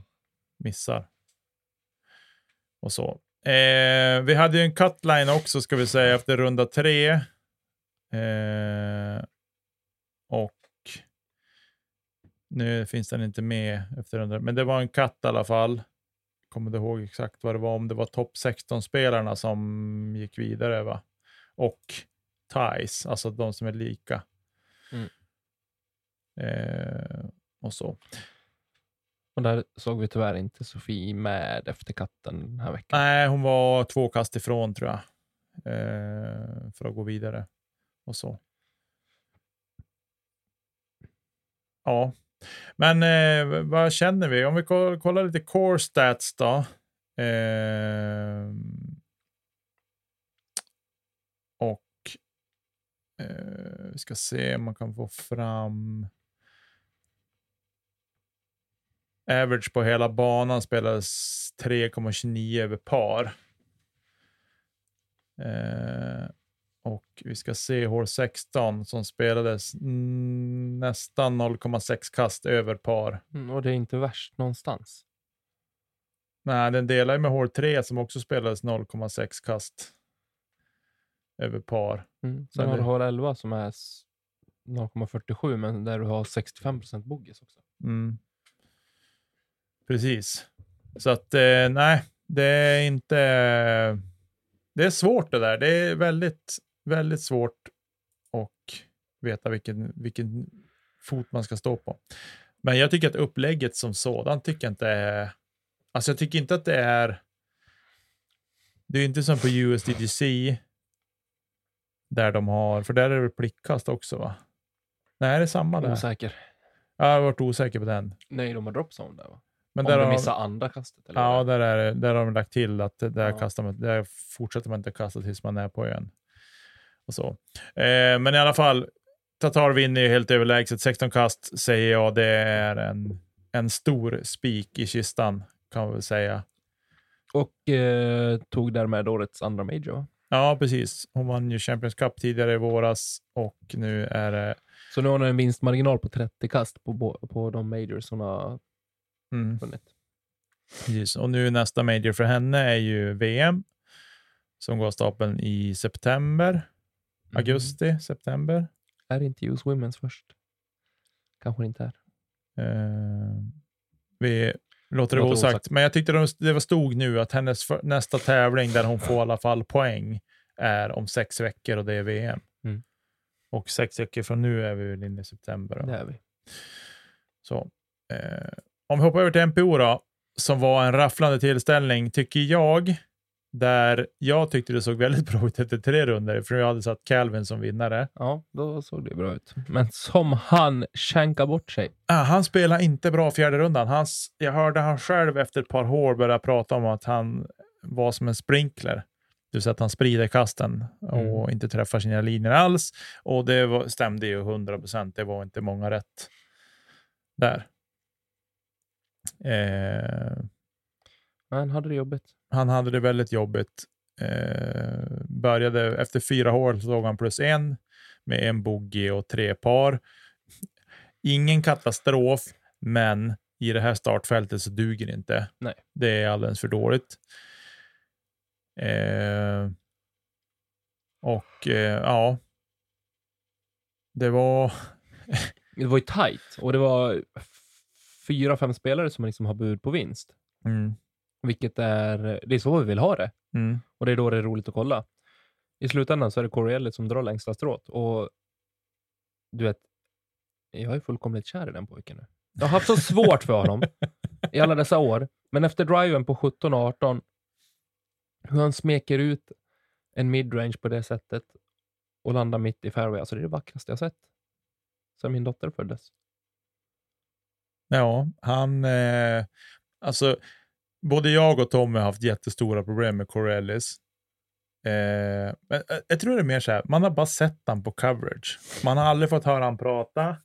missar. Och så. Eh, vi hade ju en cutline också ska vi säga efter runda tre. Och nu finns den inte med efter runda, men det var en cut i alla fall. Kommer inte ihåg exakt vad det var, om det var topp 16-spelarna som gick vidare va? Och ties, alltså de som är lika. Mm. Eh, och så. Och där såg vi tyvärr inte Sofie med efter katten den här veckan. Nej, hon var två kast ifrån tror jag. Eh, för att gå vidare. Och så. Ja, men eh, vad känner vi? Om vi kollar lite core stats då. Eh, och eh, vi ska se om man kan få fram Average på hela banan spelades 3,29 över par. Eh, och vi ska se hål 16 som spelades nästan 0,6 kast över par. Mm, och det är inte värst någonstans. Nej, den delar ju med hål 3 som också spelades 0,6 kast över par. Mm. Sen Men har det- du hål 11 som är s- 0,47 men där du har 65% bogis också. Mm. Precis. Så att eh, nej, det är inte... Det är svårt det där. Det är väldigt, väldigt svårt att veta vilken, vilken fot man ska stå på. Men jag tycker att upplägget som sådant tycker jag inte är... Alltså jag tycker inte att det är... Det är inte som på USDGC där de har, för där är det plickkast också va? Nej, det är samma där. Osäker. Jag har varit osäker på den. Nej, de har dropzone där va? Men Om där du missar andra kastet. Eller ja, där, är, det- där har de lagt till att det- där, Ja. kastar man, där fortsätter man inte kasta tills man är på ön. Och så. Eh, men i alla fall, Tatar vinner ju helt överlägset. 16 kast säger jag, det är en, en stor spik i kistan kan man väl säga. Och eh, tog därmed årets andra major? Ja, precis. Hon vann ju Champions Cup tidigare i våras och nu är det... Så nu har hon en vinstmarginal på 30 kast på, på de majors hon har Mm, vunnit. precis. Och nu nästa major för henne är ju VM som går av stapeln i september. Mm. augusti, september. Är inte US Women's först? Kanske inte är. Eh, vi låter det Låter osagt. osagt. Men jag tyckte de- det var stod nu att hennes för, nästa tävling där hon får i alla fall poäng är om sex veckor och det är VM. Mm. Och sex veckor från nu är vi väl inne i september. då. Det är vi. Så, eh, om vi hoppar över till MPO då, som var en rafflande tillställning, tycker jag. Där jag tyckte det såg väldigt bra ut efter tre runder, för jag hade satt Calvin som vinnare. Ja, då såg det bra ut. Men som han känkar bort sig. Ah, han spelar inte bra fjärde rundan. Hans, jag hörde han själv efter ett par hål börja prata om att han var som en sprinkler. Det vill säga att han sprider kasten och inte träffar sina linjer alls. Och det var, stämde ju 100 procent. Det var inte många rätt där. Eh, Men han hade det jobbigt. Han hade det väldigt jobbigt. Eh, började efter fyra hål så såg han plus en med en bogey och tre par. Ingen katastrof, men i det här startfältet så duger det inte. Nej. Det är alldeles för dåligt. Eh, och eh, ja, det var Det var ju tight och det var fyra, fem spelare som liksom har bud på vinst. mm, Vilket är, det är så vi vill ha det. mm, Och det är då det är roligt att kolla. I slutändan så är det Corey Elliott som drar längsta strået. Och du vet, jag är fullkomligt kär i den pojken nu. Jag har haft så svårt för honom i alla dessa år. Men efter driven på 17 och 18, hur han smeker ut en midrange på det sättet och landar mitt i fairway. Alltså det är det vackraste jag sett sedan min dotter föddes. Ja, han... Eh, alltså, både jag och Tommy har haft jättestora problem med Corellis. Eh, men eh, jag tror det är mer så här, man har bara sett han på coverage. Man har aldrig fått höra han prata.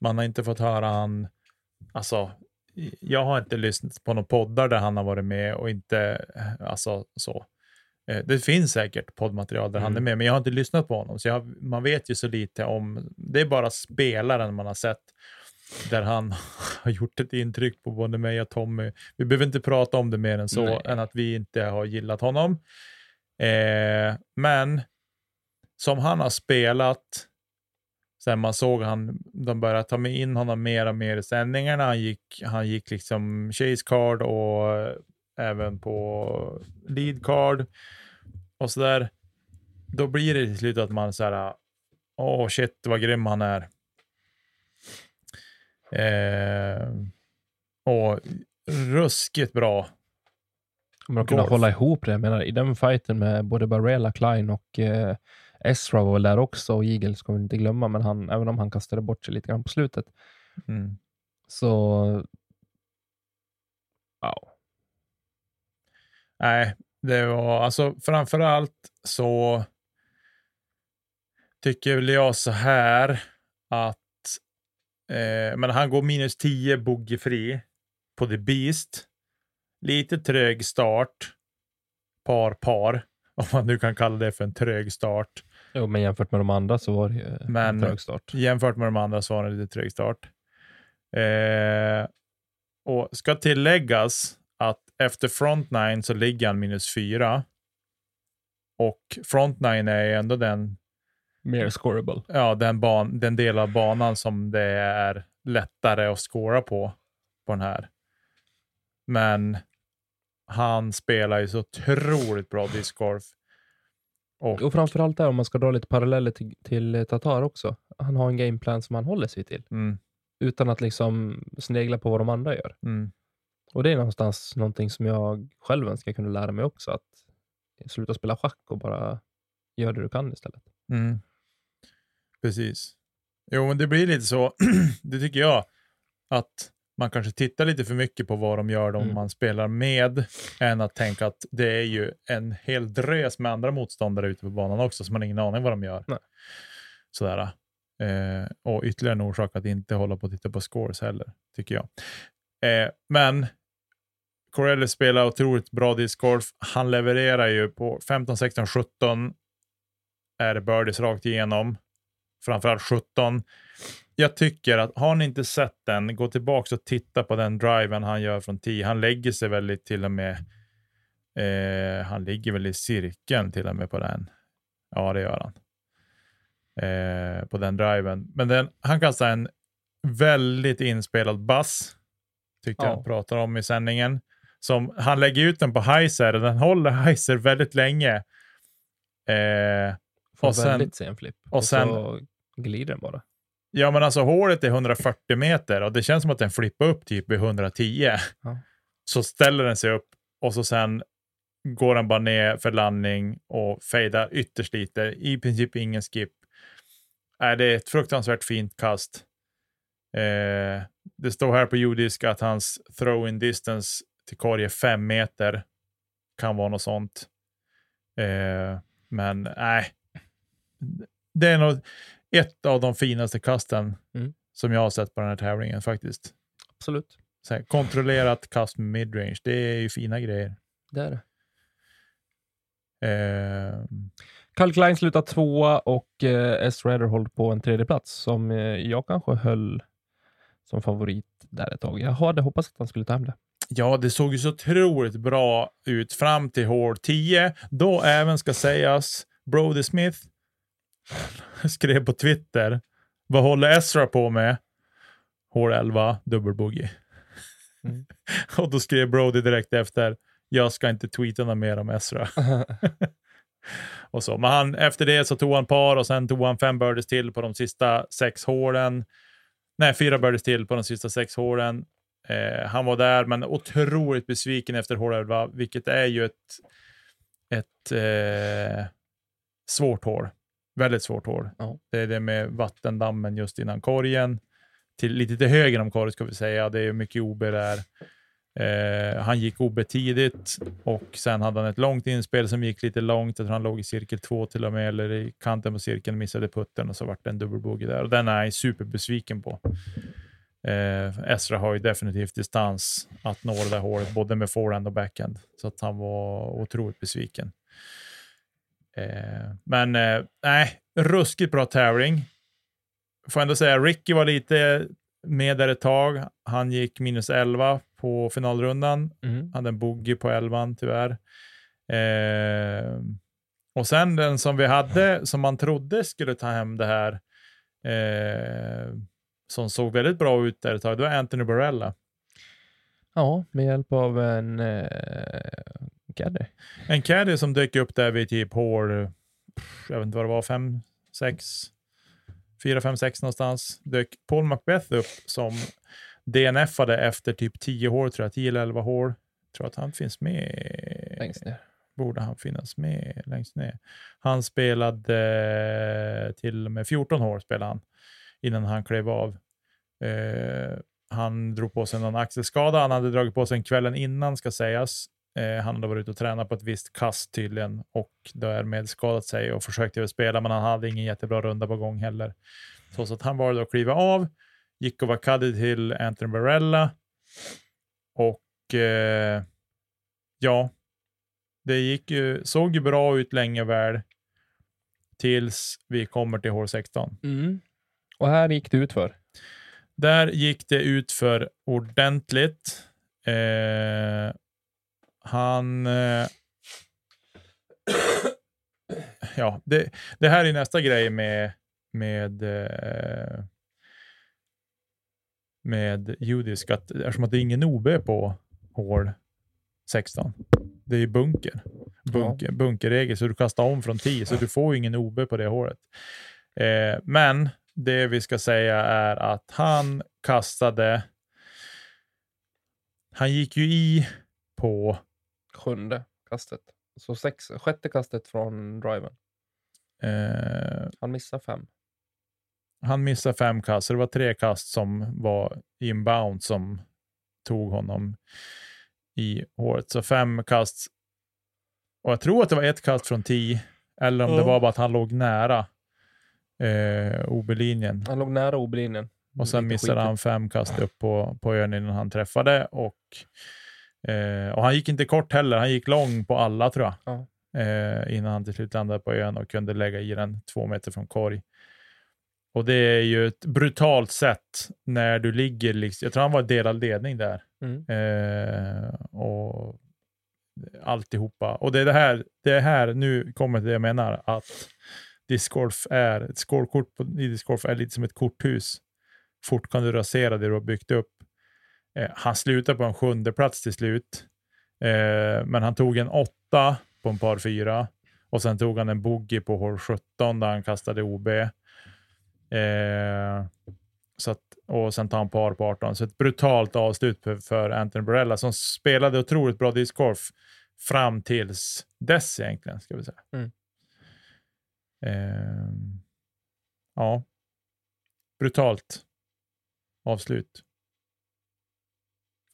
Man har inte fått höra han... Alltså, jag har inte lyssnat på några poddar där han har varit med och inte... eh, Alltså så. Eh, Det finns säkert poddmaterial där han är Mm. med, men jag har inte lyssnat på honom. Så jag, man vet ju så lite om... Det är bara spelaren man har sett där han har gjort ett intryck på både mig och Tommy. Vi behöver inte prata om det mer än så, Nej. än att vi inte har gillat honom. Eh, men som han har spelat, sen man såg han, de började ta med in honom mer och mer i sändningarna. Han gick, han gick liksom chase card och även på lead card och så där. Då blir det till slut att man så här, åh shit vad grym han är. Eh, och ruskigt bra. Kommer de kunna Golf. hålla ihop det? Jag menar, i den fighten med både Barella, Klein och eh, Ezra var väl där också och Eagle ska vi inte glömma, men han, även om han kastade bort sig lite grann på slutet. Mm. Så... Wow. Nej, det var alltså framför allt så tycker jag så här att eh, men han går minus 10 bogeyfri på The Beast. Lite trög start. Par, par. Om man nu kan kalla det för en trög start. Jo, men jämfört med de andra så var det ju Men- en trög start. Jämfört med de andra så var det lite trög start. Eh, och ska tilläggas att efter front nine så ligger han minus 4. Och front nine är ändå den, Mer scoreable. ja, den, ban, den del av banan som det är lättare att scora på, på den här. Men han spelar ju så otroligt bra discgolf. Och, Och framförallt där om man ska dra lite paralleller till, till Tatar också. Han har en gameplan som han håller sig till. mm, Utan att liksom snegla på vad de andra gör. mm, Och det är någonstans någonting som jag själv önskar kunna lära mig också. Att sluta spela schack och bara göra det du kan istället. Mm. Precis. Jo, men det blir lite så, det tycker jag, att man kanske tittar lite för mycket på vad de gör de Mm. man spelar med, än att tänka att det är ju en hel drös med andra motståndare ute på banan också, så man har ingen aning vad de gör. Nej. Sådär. Eh, och ytterligare en orsak att inte hålla på och titta på scores heller, tycker jag. Eh, men Corelli spelar otroligt bra discgolf. Han levererar ju på 15, 16, 17 är det birdies rakt igenom. Framförallt 17. Jag tycker att har ni inte sett den, gå tillbaka och titta på den driven han gör från 10. Han lägger sig väldigt till och med, eh, han ligger väl i cirkeln till och med på den. Ja, det gör han. eh, på den driven. Men den, han kastade en väldigt inspelad bass, tyckte Ja. jag pratade om i sändningen. Som, han lägger ut den på Heiser och den håller Heiser väldigt länge. Eh, Får Och sen- väldigt sen flipp. och Och, sen- så glider den bara. ja, men alltså hålet är 140 meter och det känns som att den flippar upp typ vid 110. Ja. Så ställer den sig upp och så sen går den bara ner för landning och fejdar ytterst lite. I princip ingen skip. Äh, det är ett fruktansvärt fint kast. Eh, det står här på jordisk att hans throw-in distance till korg är fem meter. Kan vara något sånt. Eh, men nej. Det är nog ett av de finaste kasten Mm. som jag har sett på den här tävlingen faktiskt. Absolut. Här, kontrollerat kast med midrange, det är ju fina grejer. Det är det. Eh, Carl Klein slutar tvåa och eh, S. Håller på en tredje plats som eh, jag kanske höll som favorit där ett tag. Jag hade hoppats att han skulle ta hem det. ja, det såg ju så otroligt bra ut fram till hål 10. Då även ska sägas, Brody Smith skrev på Twitter, vad håller Ezra på med? Hål 11, dubbelbogey. Mm. och då skrev Brody direkt efter, jag ska inte tweeta något mer om Ezra. och så. Men han, efter det så tog han par och sen tog han fem birdies till på de sista sex hålen. Nej, fyra birdies till på de sista sex hålen. Eh, han var där, men otroligt besviken efter hål 11, vilket är ju ett, ett eh, svårt hål. Väldigt svårt hål. Ja. Det är det med vattendammen just innan korgen. Till, lite till höger om korgen ska vi säga. Det är mycket OB där. Eh, han gick OB tidigt och sen hade han ett långt inspel som gick lite långt. Jag tror han låg i cirkel två till och med, eller i kanten på cirkeln, missade putten och så vart det en dubbelbogey där. Och den är jag superbesviken på. Eh, Esra har ju definitivt distans att nå det där hålet, både med forehand och backhand. Så att han var otroligt besviken. Eh, men eh, nej, ruskigt bra tävling. Får ändå säga, Ricky var lite med där ett tag. Han gick minus 11 på finalrundan. Mm. Hade en bogey på 11 tyvärr. Eh, och sen den som vi hade, som man trodde skulle ta hem det här, eh, som såg väldigt bra ut där ett tag, det var Anthony Barella. Ja, med hjälp av en eh, caddy. En caddy som dök upp där vid typ hål, jag vet inte vad det var, 5, 6, 4, 5, 6 någonstans. Dök Paul Macbeth upp som DNFade efter typ 10 hål, tror jag, 10 eller 11 hål. Tror att han finns med. längst ner. Borde han finnas med längst ner. Han spelade eh, till och med 14 hål spelade han innan han klev av. Eh, han drog på sig någon axelskada. Han hade dragit på sig en kvällen innan ska sägas. Eh, han hade varit ute och tränat på ett visst kast tydligen och därmed skadat sig och försökte väl spela, men han hade ingen jättebra runda på gång heller. Så att han valde att kliva av, gick och var caddy till Anthony Barella och eh, ja, det gick ju, såg ju bra ut länge väl tills vi kommer till hål 16. Mm. Och här gick det ut för. Där gick det ut för ordentligt. Eh, han... Eh, ja, det, det här är nästa grej med, med, eh, med judisk, att eftersom att det är ingen OB på hål 16. Det är bunker. bunker Bunkerregel, så du kastar om från 10, så du får ingen OB på det hålet. Eh, men det vi ska säga är att han kastade, han gick ju i på, Sjunde kastet. Så sex, sjätte kastet från driven. eh, Han missar fem. han missade fem kast, så det var tre kast som var inbound som tog honom i håret. Så fem kast, och jag tror att det var ett kast från 10, eller om det Ja. var bara att han låg nära eh, OB-linjen. Han låg nära OB-linjen. Och sen missade skitigt. han fem kast upp på, på ön innan han träffade. Och, eh, och han gick inte kort heller, han gick lång på alla tror jag. Ja. Eh, innan han till slut landade på ön och kunde lägga i den två meter från korg. Och det är ju ett brutalt sätt när du ligger, liksom, jag tror han var delad ledning där. Mm. Eh, och alltihopa. Och det är det här, det är här, nu kommer det jag menar, att discgolf är. Ett scorekort på, i discgolf är lite som ett korthus. Fort kan du rasera det du har byggt upp. Eh, han slutade på en sjunde plats till slut. Eh, men han tog en åtta på en par fyra och sen tog han en bogey på hål 17 där han kastade OB. Eh, så att, och sen tar han par på 18. Så ett brutalt avslut för, för Anthony Borella som spelade otroligt bra discgolf fram tills dess egentligen, ska vi säga. Mm. Eh, ja, brutalt avslut.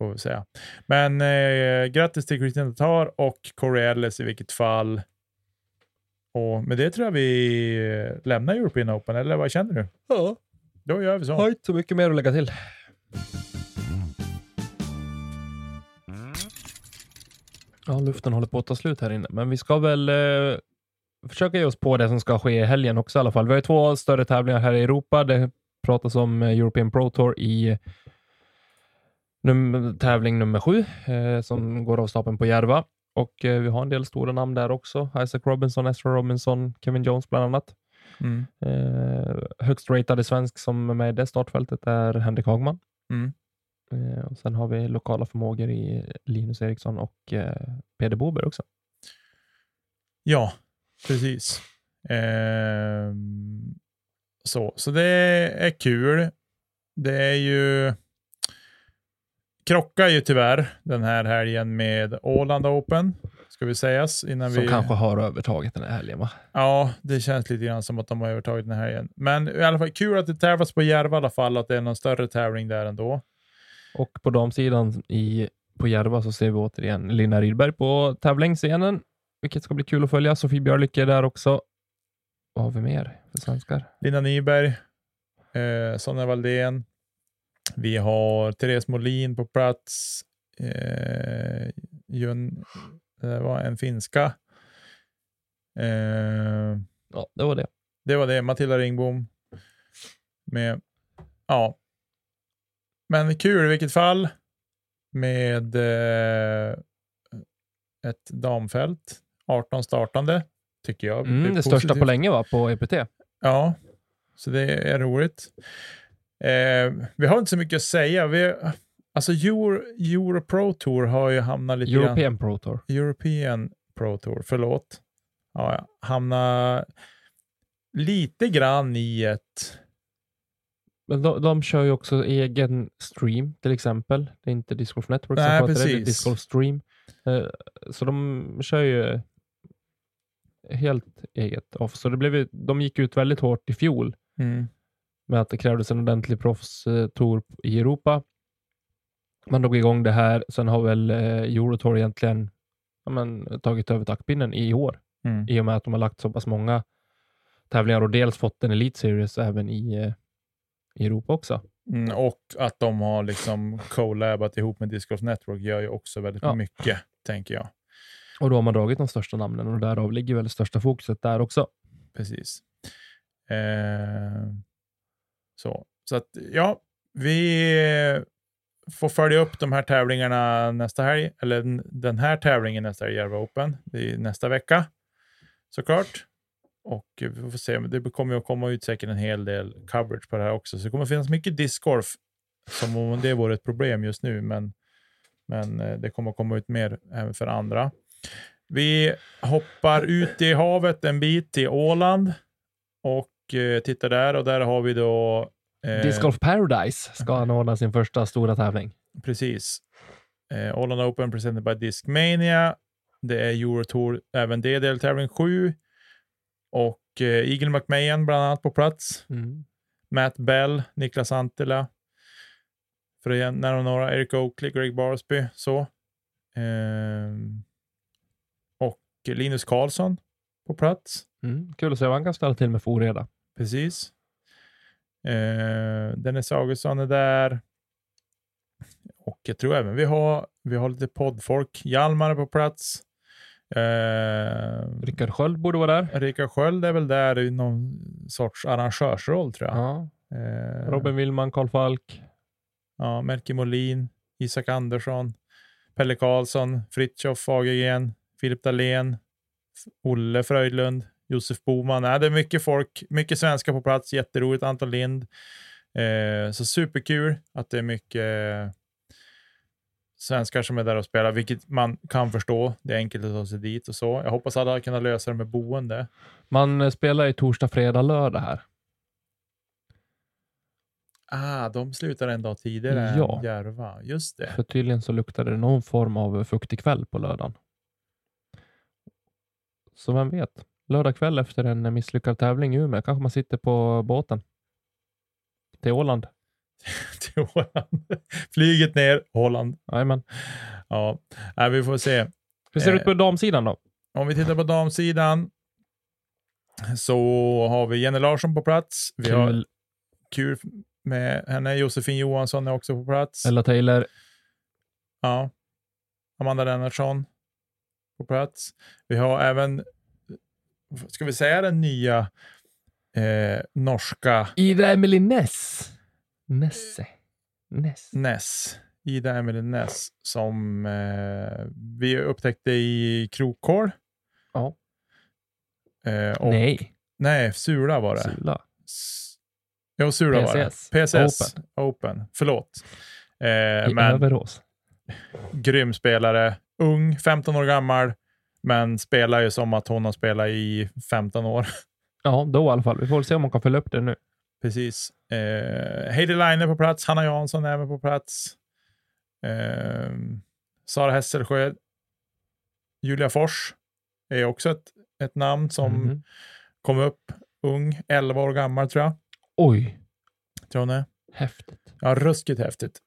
Får vi säga. Men eh, grattis till Christian Tatar och Corey Ellis i vilket fall. Och med det tror jag vi lämnar European Open, eller vad känner du? Ja. Då gör vi så. Har inte så mycket mer att lägga till. Ja, luften håller på att ta slut här inne, men vi ska väl eh, försöka ge oss på det som ska ske i helgen också i alla fall. Vi har ju två större tävlingar här i Europa. Det pratas om eh, European Pro Tour i num tävling nummer sju eh, som går av stapeln på Järva. Och eh, vi har en del stora namn där också. Isaac Robinson, Ezra Robinson, Kevin Jones bland annat. Mm. Eh, högst ratade svensk som är med i det startfältet är Henrik Hagman. Mm. Eh, och sen har vi lokala förmågor i Linus Eriksson och eh, Peder Bober också. Ja, precis. Ehm, så, så det är kul. Det är ju krockar ju tyvärr den här helgen med Åland Open, ska vi sägas. Innan Som vi... kanske har övertaget den här helgen va? Ja, det känns lite grann som att de har övertagit den här helgen. Men i alla fall kul att det tävlas på Järva i alla fall, att det är någon större tävling där ändå. Och på damsidan i, på Järva så ser vi återigen Lina Rydberg på tävlingsscenen, vilket ska bli kul att följa. Sofie Björlycke är där också. Vad har vi mer för svenskar? Lina Nyberg, eh, Sonja Valdén. Vi har Therese Molin på plats. Eh, Jun, det var en finska. Eh, Ja, det var det. det var det. Matilda Ringbom. Med, ja. Men kul i vilket fall. Med eh, ett damfält. 18 startande, tycker jag. Mm, är det största på länge va, på EPT. Ja, så det är roligt. Eh, vi har inte så mycket att säga. Vi, alltså Euro, Euro Pro Tour har ju hamnat lite grann... European Pro Tour. European Pro Tour, förlåt. Ja, ja, hamnar lite grann i ett... Men de, de kör ju också egen stream till exempel. Det är inte Disc Golf Network Nej, som sköter det, är precis. Disc Golf Stream. Eh, så de kör ju helt eget off. Så det blev, ju- de gick ut väldigt hårt i fjol Mm, med att det krävdes en ordentlig proffstour i Europa. Man drog igång det här. Sen har väl eh, Eurotour egentligen ja, men, tagit över taktpinnen i år mm, i och med att de har lagt så pass många tävlingar och dels fått en Elite Series även i, eh, i Europa också. mm, och att de har liksom collabat ihop med Disc Golf Network gör ju också väldigt Ja. mycket, tänker jag. Och då har man dragit de största namnen och därav ligger väl det största fokuset där också. Precis. Eh, så. så att, ja, vi får följa upp de här tävlingarna nästa helg, eller den- här tävlingen nästa helg, Järva Open, det är nästa vecka såklart. Och vi får se, det kommer ju att komma ut säkert en hel del coverage på det här också, så det kommer finnas mycket discgolf, som om det vore ett problem just nu, men, men eh, det kommer att komma ut mer även för andra. Vi hoppar ut i havet en bit till Åland och eh, tittar där och där har vi då eh, Disc Golf Paradise ska anordna sin första stora tävling. Precis. Eh, Åland Open presented by Discmania. Det är Eurotour, även det deltävling 7. Och eh, Eagle McMahon bland annat på plats. Mm. Matt Bell, Niklas Antila. Att nämna några, Eric Oakley, Greg Barsby. Så. Ehm, och Linus Karlsson på plats. Mm. Kul att se vad han kan ställa till med för oreda. Precis. Eh, Dennis Augustsson är där. Och jag tror även vi har, vi har lite poddfolk. Hjalmar är på plats. Eh, Rickard Sköld borde vara där. Rickard Sköld är väl där i någon sorts arrangörsroll tror jag. Ja. Eh, Robin Willman, Karl Falk. Ja, Melke Molin, Isak Andersson, Pelle Karlsson, Fritiof Fagergren, Filip Dahlén, Olle Fröjdlund, Josef Boman. Nej, det är mycket folk, mycket svenskar på plats, jätteroligt. Anton Lind. Eh, så superkul att det är mycket svenskar som är där och spelar, vilket man kan förstå. Det är enkelt att ta sig dit och så. Jag hoppas alla kan lösa det med boende. Man eh, spelar ju torsdag, fredag, lördag här. Ah, de slutar en dag tidigare Ja. än Järva. Just det. För tydligen så luktade det någon form av fuktig kväll på lördagen. Så vem vet? Lördag kväll efter en misslyckad tävling i Umeå kanske man sitter på båten till Åland. Till Åland. Flyget ner, Holland. Jajamän. Ja, Nej, vi får se. Hur ser det Eh, ut på damsidan då? Om vi tittar på damsidan så har vi Jenny Larsson på plats. Vi har Kul. kul med henne. Josefin Johansson är också på plats. Ella Taylor. Ja. Amanda Lennartsson på plats. Vi har även, ska vi säga den nya eh, norska Ida Emily Ness. Nesse. Ness. Ness, Ida Emily Ness, som eh, vi upptäckte i Krokhål. Ja. Eh, och, Nej, Nej, Sula var det. Sula. S- Jo, Sula var det. PCS. PCS Open. Förlåt. Eh, I men Överås. grym spelare. Ung, 15 år gammal, men spelar ju som att hon har spelat i 15 år. Ja, då i alla fall. Vi får se om man kan följa upp det nu. Precis. Eh, Heidi Line är på plats. Hanna Jansson är även på plats. Eh, Sara Hesselsjö. Julia Fors är också ett, ett namn som Mhm. kom upp ung, 11 år gammal tror jag. Oj, Tror hon är. häftigt. Ja, ruskigt häftigt.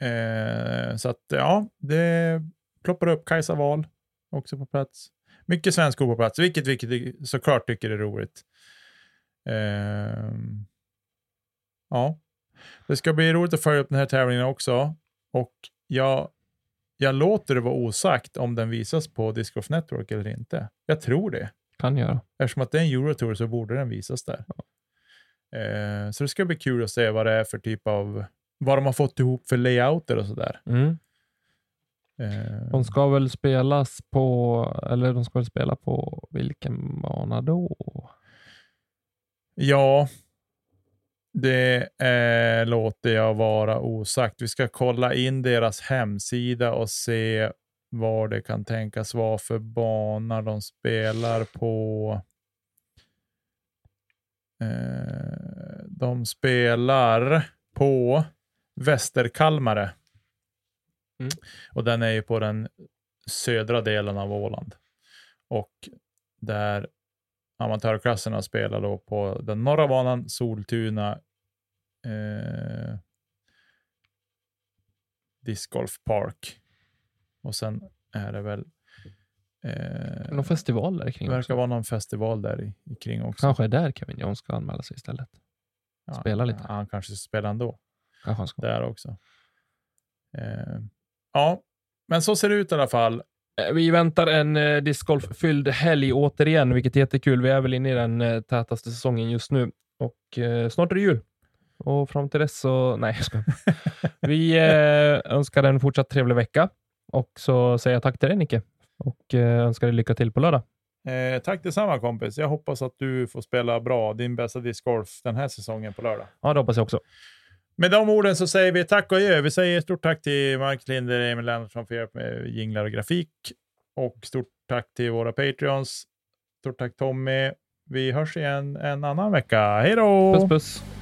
eh, så att ja, det ploppar upp Kajsa Wahl också på plats. Mycket svenskor på plats, vilket, vilket vi såklart tycker är roligt. Ehm, ja, det ska bli roligt att följa upp den här tävlingen också. Och jag, jag låter det vara osagt om den visas på Disc Network eller inte. Jag tror det. Kan göra. Eftersom att det är en Eurotour så borde den visas där. Eh, så det ska bli kul att se vad det är för typ av, vad de har fått ihop för layouter och sådär. Mm. Eh, De ska väl spelas på, eller de ska väl spela på vilken bana då? Ja, det eh, låter jag vara osagt. Vi ska kolla in deras hemsida och se vad det kan tänkas vara för banor de spelar på. Eh, de spelar på Västerkalmare. Mm. Och den är ju på den södra delen av Åland. Och där amatörklasserna spelar då på den norra banan, Soltuna eh, Disc Golf Park. Och sen är det väl eh, Någon festival där kring det verkar också. vara någon festival där i, i kring också. Kanske är där Kevin Jones ska anmäla sig istället. Ja, spela lite. Han kanske spelar ändå. Kanske han ska. Där också. Eh, ja, men så ser det ut i alla fall. Eh, Vi väntar en eh, discgolf-fylld helg återigen, vilket är jättekul. Vi är väl inne i den eh, tätaste säsongen just nu och eh, snart är det jul. Och fram till dess så... Nej, jag skojar. Vi eh, önskar en fortsatt trevlig vecka och så säger jag tack till dig Nicke och eh, önskar dig lycka till på lördag. Eh, tack detsamma kompis. Jag hoppas att du får spela bra din bästa discgolf den här säsongen på lördag. Ja, det hoppas jag också. Med de orden så säger vi tack och adjö. Vi säger stort tack till Mark Linder och Emil Lennartsson för hjälp med jinglar och grafik. Och stort tack till våra Patreons. Stort tack Tommy. Vi hörs igen en annan vecka. Hej då! Puss puss!